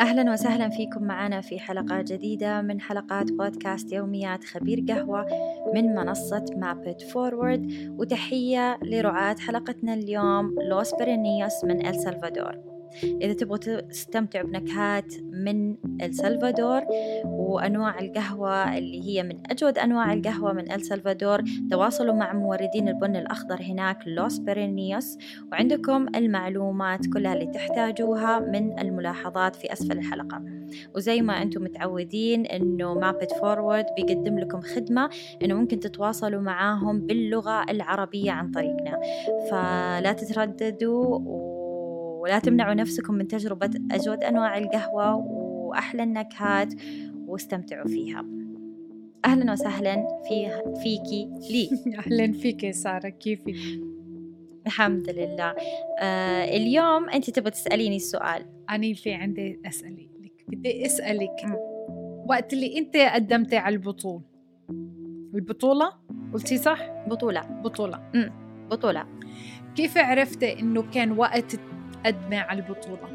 أهلا وسهلا فيكم معنا في حلقة جديدة من حلقات بودكاست يوميات خبير قهوة من منصة Map It Forward وتحية لرعاة حلقتنا اليوم Los Pirineos من السلفادور إذا تبغوا تستمتعوا بنكهات من السلفادور وأنواع القهوة اللي هي من أجود أنواع القهوة من السلفادور تواصلوا مع موردين البن الأخضر هناك Los Pirineos وعندكم المعلومات كلها اللي تحتاجوها من الملاحظات في أسفل الحلقة. وزي ما أنتم متعودين أنه مابت فورورد بيقدم لكم خدمة أنه ممكن تتواصلوا معاهم باللغة العربية عن طريقنا. فلا تترددوا ولا تمنعوا نفسكم من تجربة أجود أنواع القهوة وأحلى النكهات واستمتعوا فيها. أهلا وسهلا في فيكي لي. أهلا فيك سارة كيفك؟ الحمد لله. آه اليوم أنت تبغى تسأليني السؤال. أنا في عندي أسألك بدي أسألك م. وقت اللي أنت قدمتي على البطولة البطولة؟ قلتي صح؟ بطولة. بطولة. م. بطولة. كيف عرفتي إنه كان وقت تقدمي على البطولة؟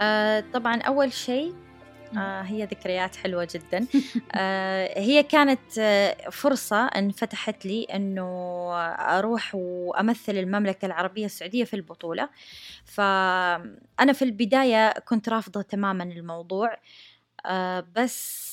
آه طبعا أول شيء آه هي ذكريات حلوة جدا. آه هي كانت آه فرصة انفتحت لي أنه أروح وأمثل المملكة العربية السعودية في البطولة. فأنا في البداية كنت رافضة تماما الموضوع. آه بس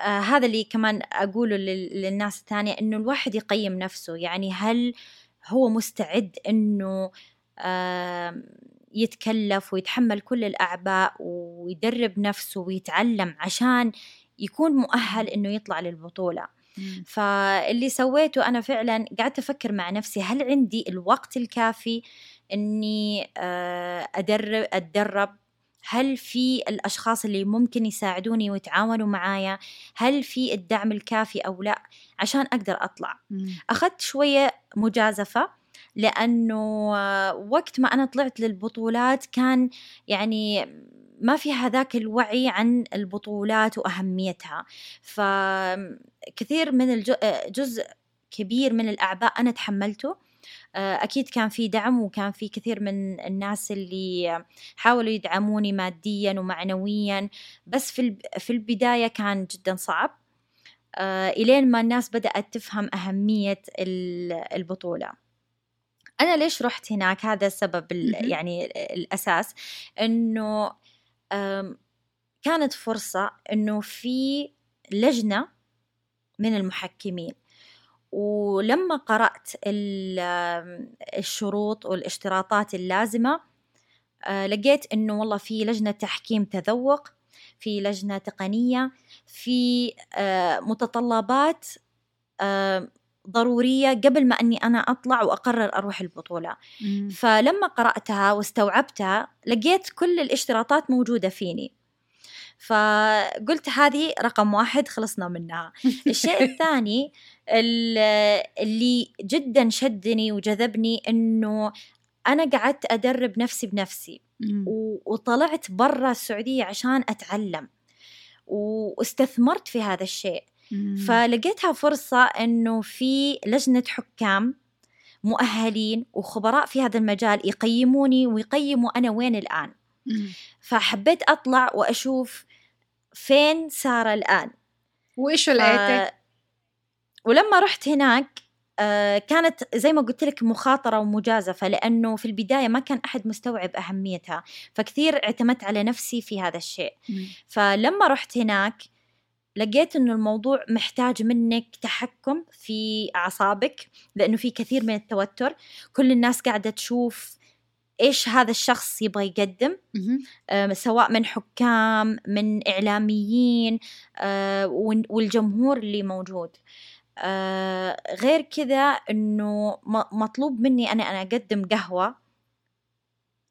آه هذا اللي كمان أقوله للناس الثانية أنه الواحد يقيم نفسه. يعني هل هو مستعد إنه يتكلف ويتحمل كل الأعباء ويدرب نفسه ويتعلم عشان يكون مؤهل إنه يطلع للبطولة. فاللي سويته أنا فعلا قعدت أفكر مع نفسي هل عندي الوقت الكافي إني أدرب أتدرب هل في الأشخاص اللي ممكن يساعدوني ويتعاونوا معايا؟ هل في الدعم الكافي أو لا؟ عشان أقدر أطلع. أخذت شوية مجازفة لأنه وقت ما أنا طلعت للبطولات كان يعني ما في هذاك الوعي عن البطولات وأهميتها. فكثير من الجزء كبير من الأعباء أنا تحملته. آه، أكيد كان في دعم وكان في كثير من الناس اللي حاولوا يدعموني ماديا ومعنويا بس في في البداية كان جدا صعب آه، إلين ما الناس بدأت تفهم أهمية البطولة. أنا ليش رحت هناك؟ هذا السبب يعني الأساس إنه كانت فرصة إنه في لجنة من المحكمين. ولما قرأت الشروط والاشتراطات اللازمة آه، لقيت إنه والله في لجنة تحكيم تذوق في لجنة تقنية في آه، متطلبات آه، ضرورية قبل ما أني أنا أطلع وأقرر أروح البطولة مم. فلما قرأتها واستوعبتها لقيت كل الاشتراطات موجودة فيني فقلت هذه رقم واحد خلصنا منها. الشيء الثاني اللي جدا شدني وجذبني إنه أنا قعدت أدرب نفسي بنفسي وطلعت برا السعودية عشان أتعلم واستثمرت في هذا الشيء. فلقيتها فرصة إنه في لجنة حكام مؤهلين وخبراء في هذا المجال يقيموني ويقيموا أنا وين الآن. فحبيت أطلع وأشوف فين سارة الآن. وإيش لقيتي ولما رحت هناك آه كانت زي ما قلت لك مخاطرة ومجازفة لأنه في البداية ما كان أحد مستوعب أهميتها فكثير اعتمدت على نفسي في هذا الشيء. م. فلما رحت هناك لقيت إنه الموضوع محتاج منك تحكم في أعصابك لأنه في كثير من التوتر. كل الناس قاعدة تشوف إيش هذا الشخص يبغى يقدم؟ آه سواء من حكام من إعلاميين آه والجمهور اللي موجود. آه غير كذا إنه مطلوب مني أنا أنا أقدم قهوة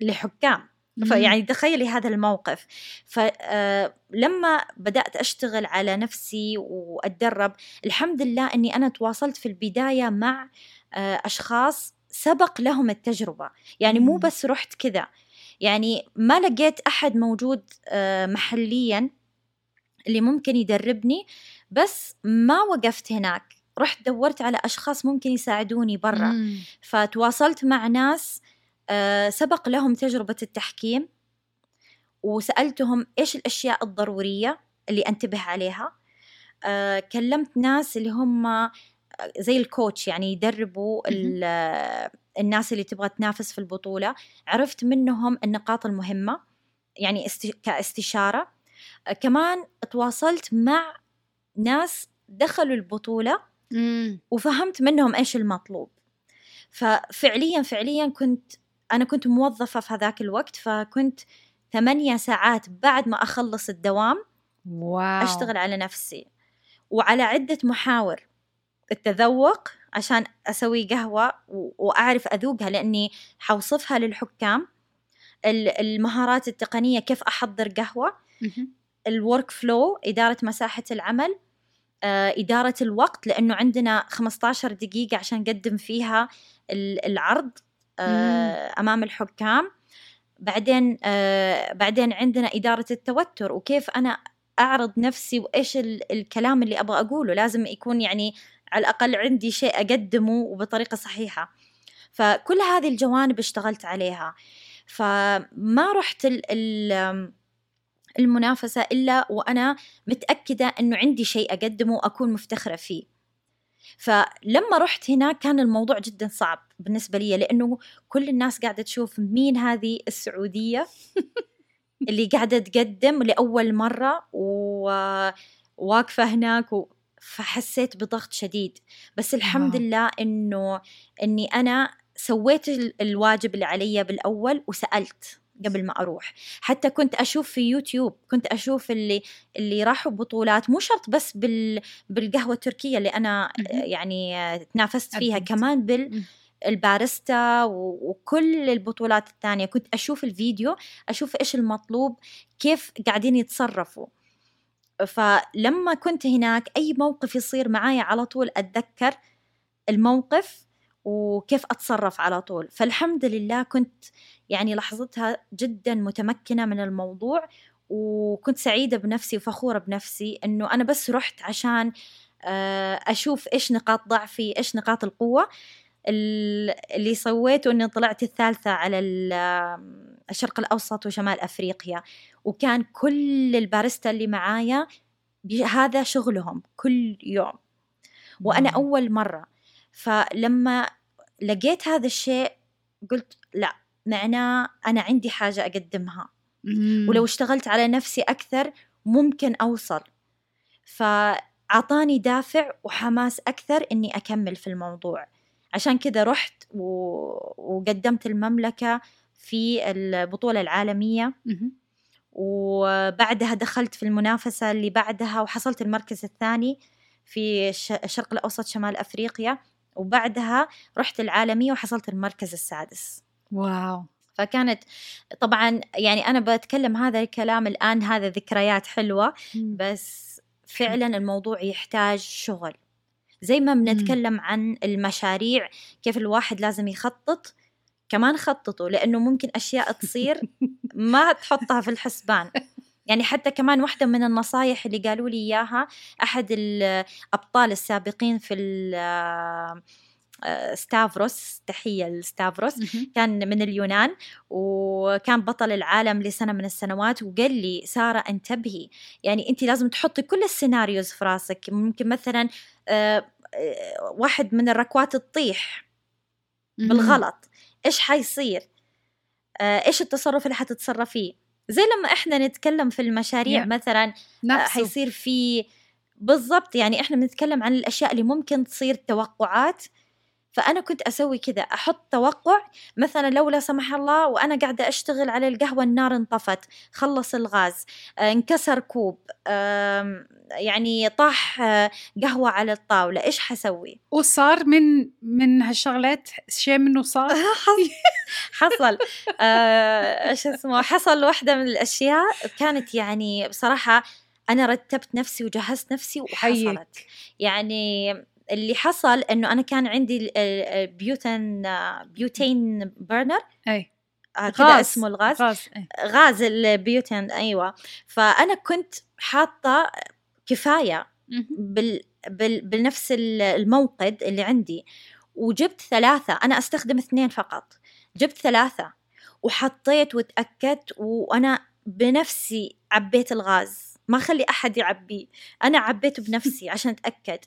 لحكام. فيعني تخيلي هذا الموقف. فلما بدأت أشتغل على نفسي وأتدرب الحمد لله أني أنا تواصلت في البداية مع أشخاص سبق لهم التجربة. يعني مو بس رحت كذا. يعني ما لقيت أحد موجود آه محليا اللي ممكن يدربني بس ما وقفت هناك. رحت دورت على أشخاص ممكن يساعدوني برا. فتواصلت مع ناس آه، سبق لهم تجربة التحكيم وسألتهم إيش الأشياء الضرورية اللي أنتبه عليها. آه كلمت ناس اللي هم زي الكوتش يعني يدربوا الناس اللي تبغى تنافس في البطولة. عرفت منهم النقاط المهمة يعني كاستشارة. آه كمان تواصلت مع ناس دخلوا البطولة وفهمت منهم إيش المطلوب. ففعليا فعليا كنت أنا كنت موظفة في هذاك الوقت فكنت ثمانية ساعات بعد ما أخلص الدوام wow. أشتغل على نفسي. وعلى عدة محاور. التذوق عشان أسوي قهوة وأعرف أذوقها لأني حوصفها للحكام. المهارات التقنية كيف أحضر قهوة. ال workflow إدارة مساحة العمل. آه، إدارة الوقت لأنه عندنا 15 دقيقة عشان نقدم فيها العرض آه، أمام الحكام. بعدين آه، بعدين عندنا إدارة التوتر وكيف أنا أعرض نفسي وإيش الكلام اللي أبغى أقوله. لازم يكون يعني على الأقل عندي شيء أقدمه وبطريقة صحيحة. فكل هذه الجوانب اشتغلت عليها. فما رحت ال ال المنافسة إلا وأنا متأكدة أنه عندي شيء أقدمه وأكون مفتخرة فيه. فلما رحت هناك كان الموضوع جدا صعب بالنسبة لي لأنه كل الناس قاعدة تشوف مين هذه السعودية. اللي قاعدة تقدم لأول مرة وواقفة هناك و... فحسيت بضغط شديد. بس الحمد لله إنه إني أنا سويت الواجب اللي علي بالأول وسألت قبل ما أروح. حتى كنت أشوف في يوتيوب كنت أشوف اللي اللي راحوا بطولات مو شرط بس بال بالقهوة التركية اللي أنا يعني تنافست فيها كمان بال الباريستا وكل البطولات الثانية كنت أشوف الفيديو أشوف إيش المطلوب كيف قاعدين يتصرفوا. فلما كنت هناك أي موقف يصير معايا على طول أتذكر الموقف وكيف أتصرف على طول. فالحمد لله كنت يعني لحظتها جدا متمكنة من الموضوع وكنت سعيدة بنفسي وفخورة بنفسي إنه أنا بس رحت عشان آه، أشوف إيش نقاط ضعفي إيش نقاط القوة. اللي سويته إني طلعت الثالثة على الشرق الأوسط وشمال أفريقيا. وكان كل الباريستا اللي معايا هذا شغلهم كل يوم. وأنا أول مرة. فلما لقيت هذا الشيء قلت لا معناه أنا عندي حاجة أقدمها. ولو اشتغلت على نفسي أكثر ممكن أوصل. فأعطاني دافع وحماس أكثر إني أكمل في الموضوع. عشان كذا رحت و... وقدمت المملكة في البطولة العالمية. وبعدها دخلت في المنافسة اللي بعدها وحصلت المركز الثاني في الشرق الأوسط شمال أفريقيا. وبعدها رحت العالمية وحصلت المركز السادس. واو. فكانت طبعا يعني أنا بتكلم هذا الكلام الآن هذا ذكريات حلوة. بس فعلا الموضوع يحتاج شغل. زي ما بنتكلم عن المشاريع كيف الواحد لازم يخطط كمان خططوا لأنه ممكن أشياء تصير ما تحطها في الحسبان. يعني حتى كمان واحدة من النصايح اللي قالوا لي إياها أحد الأبطال السابقين في ستافروس تحية لستافروس كان من اليونان وكان بطل العالم لسنة من السنوات وقال لي سارة انتبهي. يعني أنت لازم تحطي كل السيناريوز في راسك. ممكن مثلا آه، آه، واحد من الركوات تطيح بالغلط. إيش حيصير؟ إيش التصرف اللي حتتصرفيه زي لما إحنا نتكلم في المشاريع yeah. مثلا نفسه. حيصير في بالضبط. يعني إحنا بنتكلم عن الأشياء اللي ممكن تصير توقعات فأنا كنت أسوي كذا أحط توقع مثلا لو لا سمح الله وأنا قاعدة أشتغل على القهوة النار انطفت خلص الغاز آه، انكسر كوب يعني طاح آه، قهوة على الطاولة إيش حسوي؟ وصار من من هالشغلات شيء منه صار؟ حصل آه، إيش اسمه حصل واحدة من الأشياء كانت يعني بصراحة أنا رتبت نفسي وجهزت نفسي وحصلت. يعني اللي حصل إنه أنا كان عندي بيوتين بيوتين بيرنر أي. آه، كذا اسمه الغاز. غاز, أي. غاز البيوتين أيوه. فأنا كنت حاطة كفاية بال بال بنفس الموقد اللي عندي. وجبت ثلاثة. أنا أستخدم اثنين فقط. جبت ثلاثة. وحطيت وتأكدت وأنا بنفسي عبيت الغاز. ما خلي أحد يعبيه. أنا عبيته بنفسي عشان أتأكد.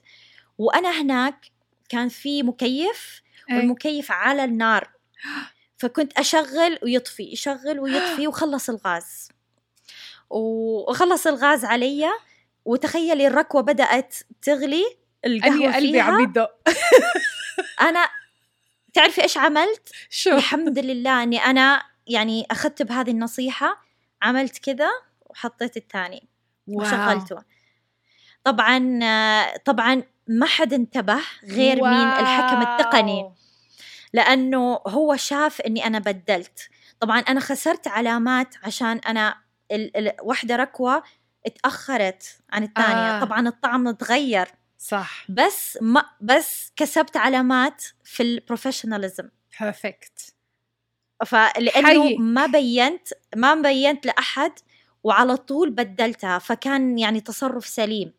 وأنا هناك كان في مكيف إيه. والمكيف على النار فكنت أشغل ويطفي يشغل ويطفي وخلص الغاز وخلص الغاز علي وتخيلي الركوة بدأت تغلي القهوة أني قلبي عم يدق أنا تعرفي إيش عملت؟ شو الحمد لله إني أنا يعني أخذت بهذه النصيحة عملت كذا وحطيت الثاني. وشغلته طبعا طبعا ما حد انتبه غير مين؟ الحكم التقني. واو. لأنه هو شاف إني أنا بدلت. طبعا أنا خسرت علامات عشان أنا ال- ال- واحدة ركوة اتأخرت عن الثانية. آه. طبعا الطعم تغير. صح. بس ما بس كسبت علامات في ال professionalism perfect فلأنه حي. ما بينت ما بينت لأحد وعلى طول بدلتها فكان يعني تصرف سليم.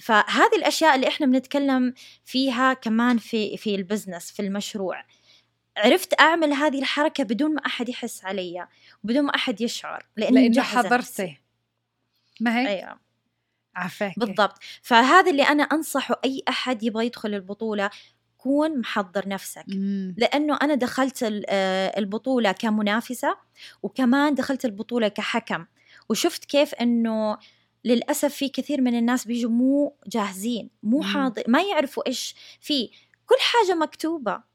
فهذه الأشياء اللي إحنا بنتكلم فيها كمان في في ال business في المشروع. عرفت أعمل هذه الحركة بدون ما أحد يحس علي وبدون ما أحد يشعر لأني لأنه. حضرتي ما هيك أيوه. عفاك. بالضبط. فهذا اللي أنا أنصحه أي أحد يبغى يدخل البطولة كون محضر نفسك. مم. لأنه أنا دخلت آه، البطولة كمنافسة وكمان دخلت البطولة كحكم. وشفت كيف إنه للأسف في كثير من الناس بيجوا مو جاهزين مو. حاضر ما يعرفوا إيش في كل حاجة مكتوبة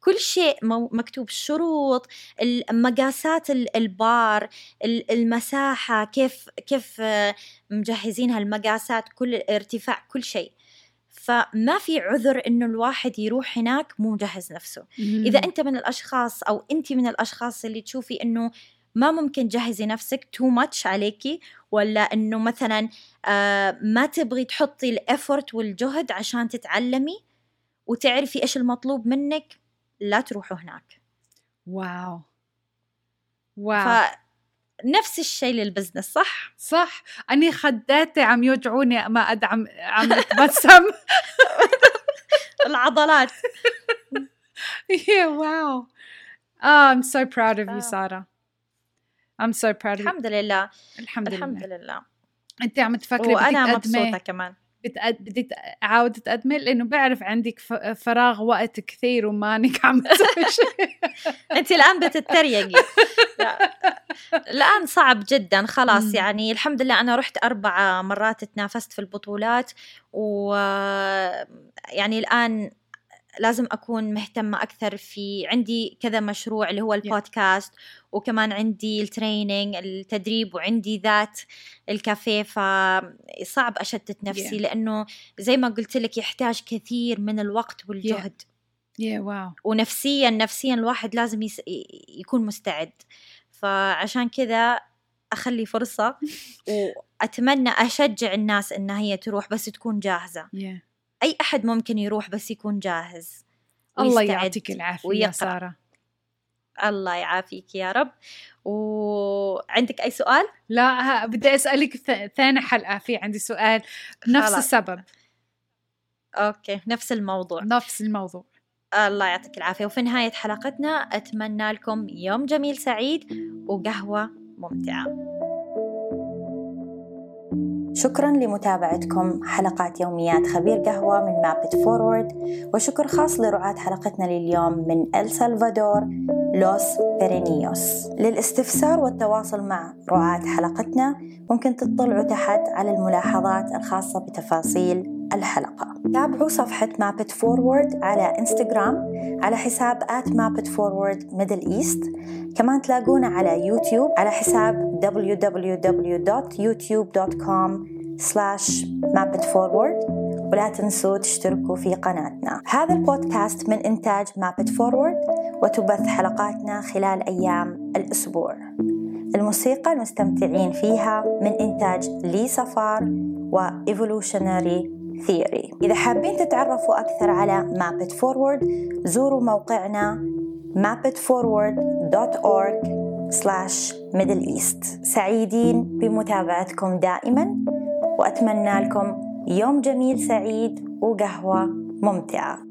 كل شيء مكتوب الشروط المقاسات ال- البار ال- المساحة كيف كيف آه، مجهزينها المقاسات كل ارتفاع كل شيء فما في عذر إنه الواحد يروح هناك مو مجهز نفسه إذا. أنت من الأشخاص أو أنت من الأشخاص اللي تشوفي إنه ما ممكن تجهزي نفسك too much عليكي ولا إنه مثلا آه ما تبغي تحطي ال effort والجهد عشان تتعلمي وتعرفي إيش المطلوب منك لا تروحوا هناك. wow. wow. فنفس الشيء لل business صح؟ صح. أني خداتي عم يوجعوني أد ما عم أتبسم. العضلات. Yeah wow oh I'm so proud of آه. you سارة I'm so proud الحمد لله. الحمد الحمد لله. لله أنت عم تفكري وأنا مبسوطة كمان. بتقد... بدك تعاود تقدمي لأنه بعرف عندك ف... فراغ وقت كثير ومانك عم تسوي شيء. أنت الآن بتتريقي. لا. الآن صعب جدا. خلاص. يعني الحمد لله أنا رحت أربع مرات تنافست في البطولات و يعني الآن لازم أكون مهتمة أكثر في عندي كذا مشروع اللي هو البودكاست وكمان عندي التريننج التدريب وعندي ذات الكافيه. فصعب أشتت نفسي Yeah. لأنه زي ما قلت لك يحتاج كثير من الوقت والجهد. يا واو ونفسيا نفسيا الواحد لازم يس... يكون مستعد. فعشان كذا أخلي فرصة وأتمنى أشجع الناس انها هي تروح بس تكون جاهزة. يا أي أحد ممكن يروح بس يكون جاهز الله يعطيك العافية يا ويقرأ. سارة. الله يعافيك يا رب. وعندك أي سؤال؟ لا بدي أسألك ثاني حلقة. في عندي سؤال. نفس خلاص. السبب. okay نفس الموضوع. نفس الموضوع. الله يعطيك العافية. وفي نهاية حلقتنا أتمنى لكم يوم جميل سعيد وقهوة ممتعة. شكرا لمتابعتكم حلقات يوميات خبير قهوة من Map It Forward وشكر خاص لرعاة حلقتنا لليوم من إل سلفادور Los Pirineos. للاستفسار والتواصل مع رعاة حلقتنا ممكن تطلعوا تحت على الملاحظات الخاصة بتفاصيل الحلقة. تابعوا صفحة Map It Forward على إنستغرام على حساب at Map It Forward Middle East. كمان تلاقونا على يوتيوب على حساب www.youtube.com slash mapitforward ولا تنسوا تشتركوا في قناتنا. هذا البودكاست من إنتاج Map It Forward وتبث حلقاتنا خلال أيام الأسبوع. الموسيقى المستمتعين فيها من إنتاج لي صفار و Evolutionary Theory. إذا حابين تتعرفوا أكثر على مابت فورورد زوروا موقعنا mapitforward.org slash middle east. سعيدين بمتابعتكم دائما. وأتمنى لكم يوم جميل سعيد وقهوة ممتعة.